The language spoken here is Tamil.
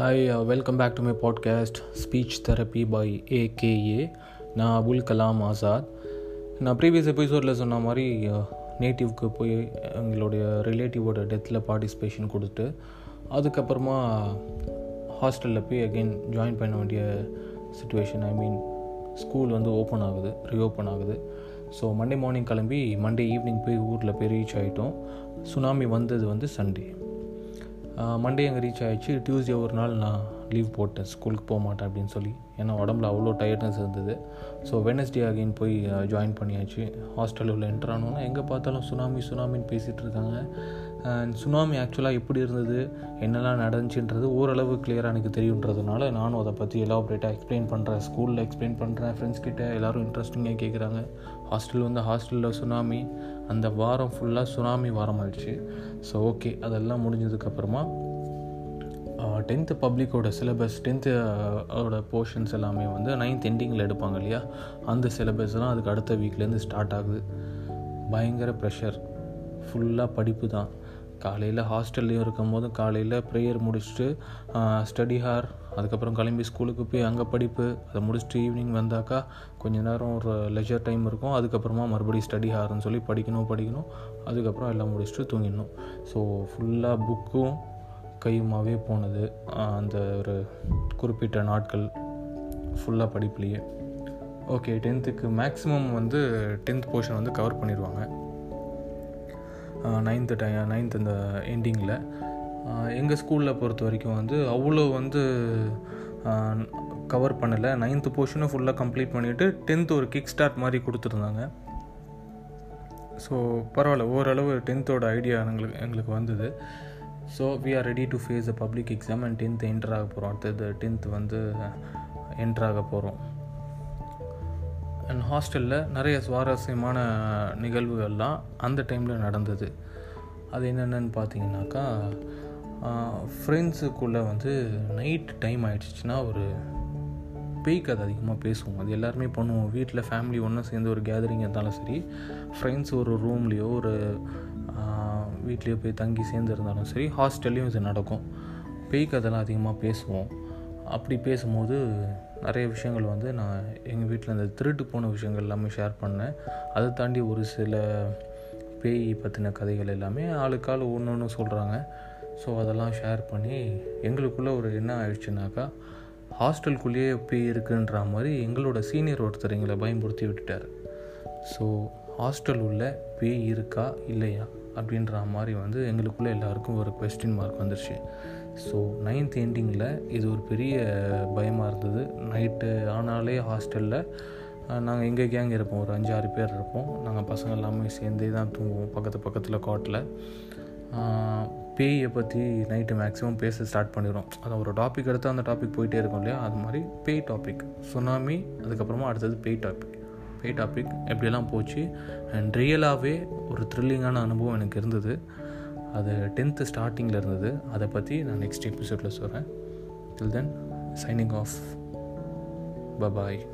Hi welcome back to my podcast speech therapy by AKA நான் அபுல் கலாம் ஆசாத். நான் ப்ரீவியஸ் எபிசோடில் சொன்ன மாதிரி uh, நேட்டிவ்க்கு போய் எங்களுடைய ரிலேட்டிவோட டெத்தில் பார்ட்டிசிபேஷன் கொடுத்துட்டு அதுக்கப்புறமா ஹாஸ்டலில் போய் அகெயின் ஜாயின் பண்ண வேண்டிய சுச்சுவேஷன் ஐ மீன் ஸ்கூல் வந்து ஓப்பன் ஆகுது ரீஓப்பன் ஆகுது. ஸோ மண்டே மார்னிங் கிளம்பி மண்டே ஈவினிங் போய் ஊரில் போய் ரீச் ஆகிட்டோம் சுனாமி வந்தது வந்து சண்டே மண்டே அங்கே ரீச் ஆகிடுச்சு டியூஸ்டே ஒரு நாள் நான் லீவ் போட்டேன். ஸ்கூலுக்கு போக மாட்டேன் அப்படின்னு சொல்லி. ஏன்னா உடம்புல அவ்வளோ டயர்ட்னஸ் இருந்தது. ஸோ வெனஸ்டே அகைன் போய் ஜாயின் பண்ணியாச்சு. ஹாஸ்டலில் உள்ள என்ட்ரானோன்னா எங்கே பார்த்தாலும் சுனாமி சுனாமின்னு பேசிகிட்டு இருக்காங்க. சுனாமி ஆக்சுவலாக எப்படி இருந்தது? என்னெல்லாம் நடந்துச்சுன்றது ஓரளவு கிளியராக எனக்கு தெரியுன்றதுனால நானும் அதை பற்றி எலாபரேட்டாக எக்ஸ்பிளைன் பண்ணுறேன் ஸ்கூலில் எக்ஸ்பிளைன் பண்ணுறேன் ஃப்ரெண்ட்ஸ் கிட்டே எல்லோரும் இன்ட்ரெஸ்டிங்காக கேட்குறாங்க ஹாஸ்டல் வந்து ஹாஸ்டலில் சுனாமி அந்த வாரம் ஃபுல்லாக சுனாமி வாரம் ஆயிடுச்சு ஸோ ஓகே அதெல்லாம் முடிஞ்சதுக்கப்புறமா டென்த்து பப்ளிக்கோட சிலபஸ் டென்த்து அதோட போர்ஷன்ஸ் எல்லாமே வந்து நைன்த் எண்டிங்கில் எடுப்பாங்க இல்லையா? அந்த சிலபஸ்லாம் அதுக்கு அடுத்த வீக்லேருந்து ஸ்டார்ட் ஆகுது. பயங்கர ப்ரெஷர் ஃபுல்லாக படிப்பு தான். காலையில் ஹாஸ்டல்லையும் இருக்கும் போது காலையில் ப்ரேயர் முடிச்சுட்டு ஸ்டடி ஹார் அதுக்கப்புறம் கிளம்பி ஸ்கூலுக்கு போய் அங்கே படிப்பு அதை முடிச்சுட்டு ஈவினிங் வந்தாக்கா கொஞ்ச நேரம் ஒரு லெஜர் டைம் இருக்கும். அதுக்கப்புறமா மறுபடியும் ஸ்டடி ஹார்னு சொல்லி படிக்கணும் படிக்கணும். அதுக்கப்புறம் எல்லாம் முடிச்சுட்டு தூங்கிடணும். ஸோ ஃபுல்லாக புக்கும் கையுமாவே போனது. அந்த ஒரு குறிப்பிட்ட நாட்கள் ஃபுல்லாக படிப்புலேயே. ஓகே டென்த்துக்கு மேக்ஸிமம் வந்து டென்த் போர்ஷன் வந்து கவர் பண்ணிடுவாங்க. நைன்த்து டை நைன்த் இந்த எண்டிங்கில் எங்கள் ஸ்கூலில் பொறுத்த வரைக்கும் வந்து அவ்வளோ வந்து கவர் பண்ணலை. நைன்த்து போர்ஷனும் ஃபுல்லாக கம்ப்ளீட் பண்ணிவிட்டு டென்த்து ஒரு கிக் ஸ்டார்ட் மாதிரி கொடுத்துருந்தாங்க. ஸோ பரவாயில்ல. ஓரளவு டென்த்தோட ஐடியா எங்களுக்கு எங்களுக்கு வந்தது. So we are ready to face a public exam and tenth enter ஆக போகிறோம் அடுத்தது டென்த்து வந்து என்டர் ஆக போகிறோம் என் ஹாஸ்டலில் நிறைய சுவாரஸ்யமான நிகழ்வுகள்லாம் அந்த டைமில் நடந்தது. அது என்னென்னு பார்த்தீங்கன்னாக்கா ஃப்ரெண்ட்ஸுக்குள்ளே வந்து நைட் டைம் ஆகிடுச்சின்னா ஒரு பேய் கதை அதிகமாக பேசுவோம். அது எல்லாருமே பண்ணுவோம். வீட்டில் ஃபேமிலி ஒன்றா சேர்ந்து ஒரு கேதரிங் இருந்தாலும் சரி ஃப்ரெண்ட்ஸ் ஒரு ரூம்லேயோ ஒரு வீட்லேயோ போய் தங்கி சேர்ந்து இருந்தாலும் சரி ஹாஸ்டல்லையும் இது நடக்கும். பேய் கதைலாம் அதிகமாக பேசுவோம். அப்படி பேசும்போது நிறைய விஷயங்கள் வந்து நான் எங்கள் வீட்டில் இந்த திருட்டு போன விஷயங்கள் எல்லாமே ஷேர் பண்ணேன். அதை தாண்டி ஒரு சில பேய் பற்றின கதைகள் எல்லாமே ஆளுக்காள் ஒன்று ஒன்று சொல்கிறாங்க ஸோ அதெல்லாம் ஷேர் பண்ணி எங்களுக்குள்ளே ஒரு என்ன ஆயிடுச்சுனாக்கா ஹாஸ்டலுக்குள்ளேயே பேய் இருக்குன்ற மாதிரி எங்களோட சீனியர் ஒருத்தர் எங்களை பயன்படுத்தி விட்டுட்டார். ஸோ ஹாஸ்டல் உள்ள பேய் இருக்கா இல்லையா? அப்படின்ற மாதிரி வந்து எங்களுக்குள்ளே எல்லாருக்கும் ஒரு கொஸ்டின் மார்க் வந்துருச்சு. ஸோ நைன்த் எண்டிங்கில் இது ஒரு பெரிய பயமாக இருந்தது. நைட்டு ஆனாலே ஹாஸ்டலில் நாங்கள் எங்கள் கேங் இருப்போம். ஒரு அஞ்சு ஆறு பேர் இருப்போம். நாங்கள் பசங்க எல்லாமே சேர்ந்தே தான் தூங்குவோம். பக்கத்து பக்கத்தில் காட்டில் பேயை பற்றி நைட்டு மேக்ஸிமம் பேச ஸ்டார்ட் பண்ணிடும் அதை ஒரு டாபிக் எடுத்து அந்த டாபிக் போயிட்டே இருக்கும் இல்லையா? அது மாதிரி பேய் டாபிக் சுனாமி அதுக்கப்புறமா அடுத்தது பேய் டாபிக் பே டாபிக் எப்படியெல்லாம் போச்சு? அண்ட் ரியலாகவே ஒரு த்ரில்லிங்கான அனுபவம் எனக்கு இருந்தது. அது டென்த்து ஸ்டார்டிங்கில் இருந்தது. அதை பற்றி நான் நெக்ஸ்ட் எபிசோடில் சொல்கிறேன் till then signing off bye bye